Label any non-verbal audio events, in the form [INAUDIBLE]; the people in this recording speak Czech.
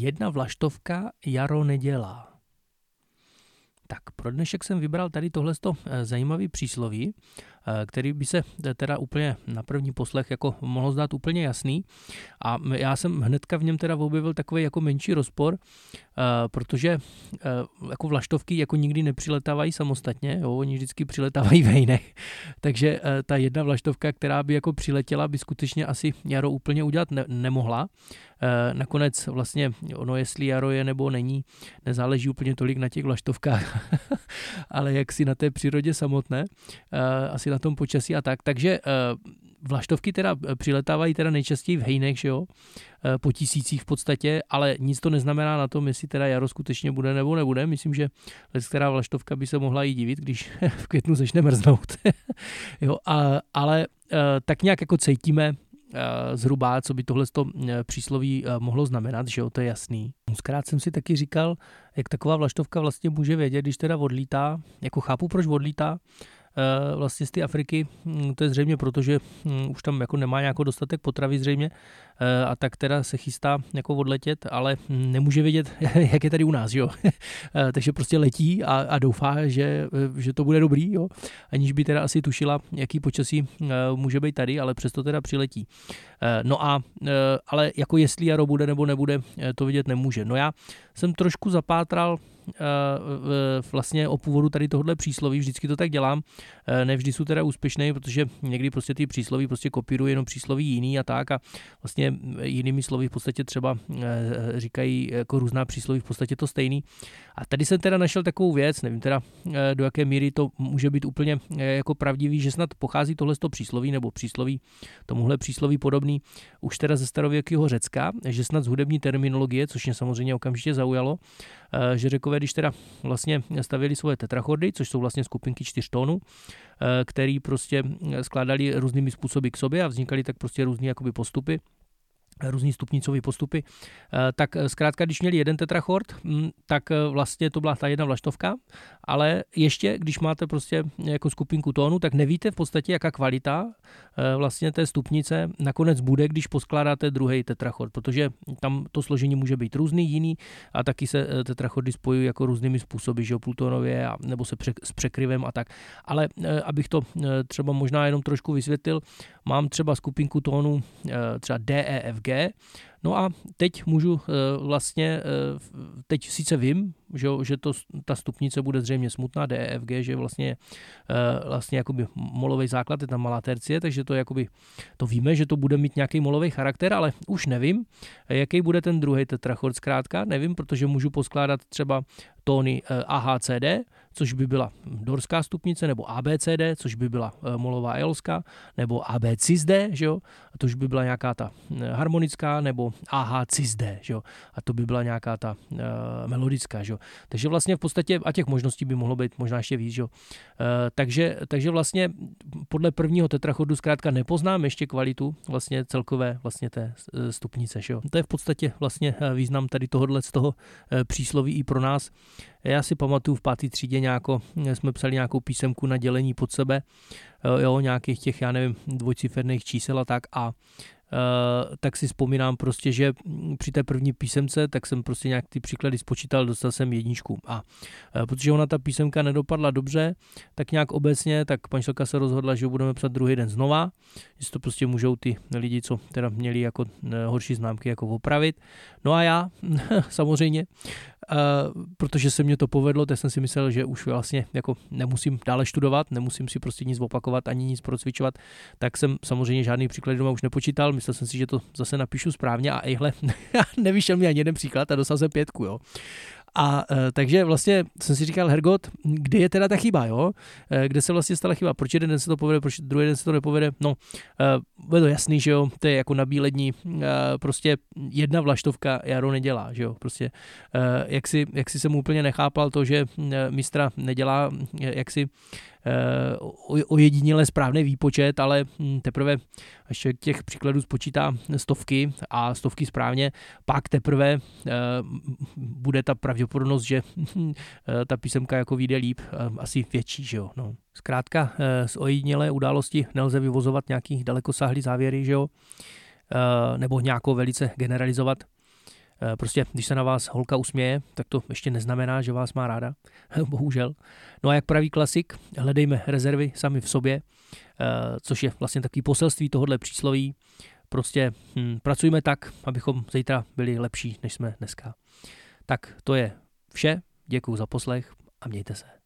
jedna vlaštovka jaro nedělá. Tak pro dnešek jsem vybral tady tohle zajímavý přísloví, Eh, který by se teda úplně na první poslech jako mohlo zdát úplně jasný. A já jsem hnedka v něm teda objevil takový jako menší rozpor, eh, protože eh, jako vlaštovky jako nikdy nepřiletávají samostatně, jo, oni vždycky přiletávají ve jinech. [LAUGHS] Takže ta jedna vlaštovka, která by jako přiletěla, by skutečně asi Jaro úplně udělat ne- nemohla. Nakonec vlastně ono, jestli Jaro je nebo není, nezáleží úplně tolik na těch vlaštovkách, [LAUGHS] ale jak si na té přírodě samotné, asi na tom počasí a tak. Takže eh, vlaštovky teda eh, přiletávají teda nejčastěji v hejnech, že jo, eh, po tisících v podstatě, ale nic to neznamená na tom, jestli teda jaro skutečně bude nebo nebude. Myslím, že která vlaštovka by se mohla i divit, když [LAUGHS] v květnu začne mrznout. [LAUGHS] jo, a, ale tak nějak jako cítíme zhruba, co by tohle přísloví mohlo znamenat, že jo, to je jasný. Zkrát jsem si taky říkal, jak taková vlaštovka vlastně může vědět, když teda odlítá, jako chápu, proč odlítá, vlastně z té Afriky. Hm, to je zřejmě proto, že hm, už tam jako nemá nějakou dostatek potravy zřejmě eh, a tak teda se chystá jako odletět, ale nemůže vědět, [LAUGHS] jak je tady u nás, jo. [LAUGHS] Eh, takže prostě letí a, a doufá, že, že to bude dobrý, jo. Aniž by teda asi tušila, jaký počasí může být tady, ale přesto teda přiletí. No a, ale jako jestli jaro bude nebo nebude, to vidět nemůže. No já jsem trošku zapátral Eh, vlastně o původu tady tohle přísloví, vždycky to tak dělám, eh, nevždy jsou teda úspěšné, protože někdy prostě ty přísloví prostě kopírují jenom přísloví jiný a tak a vlastně jinými slovy v podstatě třeba eh, říkají jako různá přísloví v podstatě to stejný. A tady jsem teda našel takovou věc, nevím teda do jaké míry to může být úplně jako pravdivý, že snad pochází tohle toho přísloví nebo přísloví, tomuhle přísloví podobný už teda ze starověkého Řecka, že snad z hudební terminologie, což mě samozřejmě okamžitě zaujalo, že řekové když teda vlastně stavěli svoje tetrachordy, což jsou vlastně skupinky čtyř tónů, eh, který prostě skládali různými způsoby k sobě a vznikaly tak prostě různé jakoby postupy různý stupnicové postupy, eh, tak eh, zkrátka, když měli jeden tetrachord, hm, tak eh, vlastně to byla ta jedna vlaštovka, ale ještě, když máte prostě jako skupinku tónu, tak nevíte v podstatě, jaká kvalita vlastně té stupnice nakonec bude, když poskládáte druhý tetrachord, protože tam to složení může být různý, jiný a taky se tetrachordy spojují jako různými způsoby, že plutonově, a, nebo se pře, s překryvem a tak. Ale abych to třeba možná jenom trošku vysvětlil, mám třeba skupinku tónu třeba D, get. No a teď můžu eh, vlastně, eh, teď sice vím, že, že to, ta stupnice bude zřejmě smutná, DEFG, že vlastně, eh, vlastně jakoby molový základ je tam malá tercie, takže to jakoby, to víme, že to bude mít nějaký molový charakter, ale už nevím, jaký bude ten druhý tetrachord zkrátka, nevím, protože můžu poskládat třeba tóny AHCD, což by byla dorská stupnice, nebo ABCD, což by byla molová elská, nebo ABCD, že jo, už by byla nějaká ta harmonická, nebo AH cis D, že jo? a to by byla nějaká ta uh, melodická. Že jo? Takže vlastně v podstatě, a těch možností by mohlo být možná ještě víc. Že jo? Uh, takže, takže vlastně podle prvního tetrachodu zkrátka nepoznám ještě kvalitu vlastně celkové vlastně té eh, stupnice. Že jo? To je v podstatě vlastně význam tady tohohle z toho přísloví i pro nás. Já si pamatuju v páté třídě nějako, jsme psali nějakou písemku na dělení pod sebe, jo, nějakých těch, já nevím, dvojciferných čísel a tak a Uh, tak si vzpomínám prostě, že při té první písemce, tak jsem prostě nějak ty příklady spočítal, dostal jsem jedničku. A uh, protože ona ta písemka nedopadla dobře, tak nějak obecně, tak manželka se rozhodla, že budeme psat druhý den znova, že to prostě můžou ty lidi, co teda měli jako uh, horší známky, jako opravit. No a já [LAUGHS] samozřejmě Uh, protože se mě to povedlo, tak jsem si myslel, že už vlastně jako nemusím dále studovat, nemusím si prostě nic opakovat ani nic procvičovat, tak jsem samozřejmě žádný příklad doma už nepočítal, myslel jsem si, že to zase napíšu správně a ejhle, [LAUGHS] nevyšel mi ani jeden příklad a dostal jsem pětku, jo. A e, takže vlastně jsem si říkal, Hergot, kde je teda ta chyba, jo? E, kde se vlastně stala chyba? Proč jeden den se to povede, proč druhý den se to nepovede? No, je to jasný, že jo? To je jako nabílední. E, prostě jedna vlaštovka jaro nedělá, že jo? Prostě jak, si, jak si jsem úplně nechápal to, že mistra nedělá, jak si ojediněle správný výpočet, ale hm, teprve až těch příkladů spočítá stovky a stovky správně, pak teprve eh, bude ta pravděpodobnost, že hm, eh, ta písemka jako vyjde líp, asi větší, že jo. No. Zkrátka z ojedinělé události nelze vyvozovat nějaký dalekosáhlý závěry, že jo, nebo nějakou velice generalizovat. Prostě, když se na vás holka usměje, tak to ještě neznamená, že vás má ráda, [LAUGHS] bohužel. No a jak praví klasik, hledejme rezervy sami v sobě, což je vlastně takový poselství tohohle přísloví. Prostě hm, pracujme tak, abychom zítra byli lepší, než jsme dneska. Tak to je vše, děkuji za poslech a mějte se.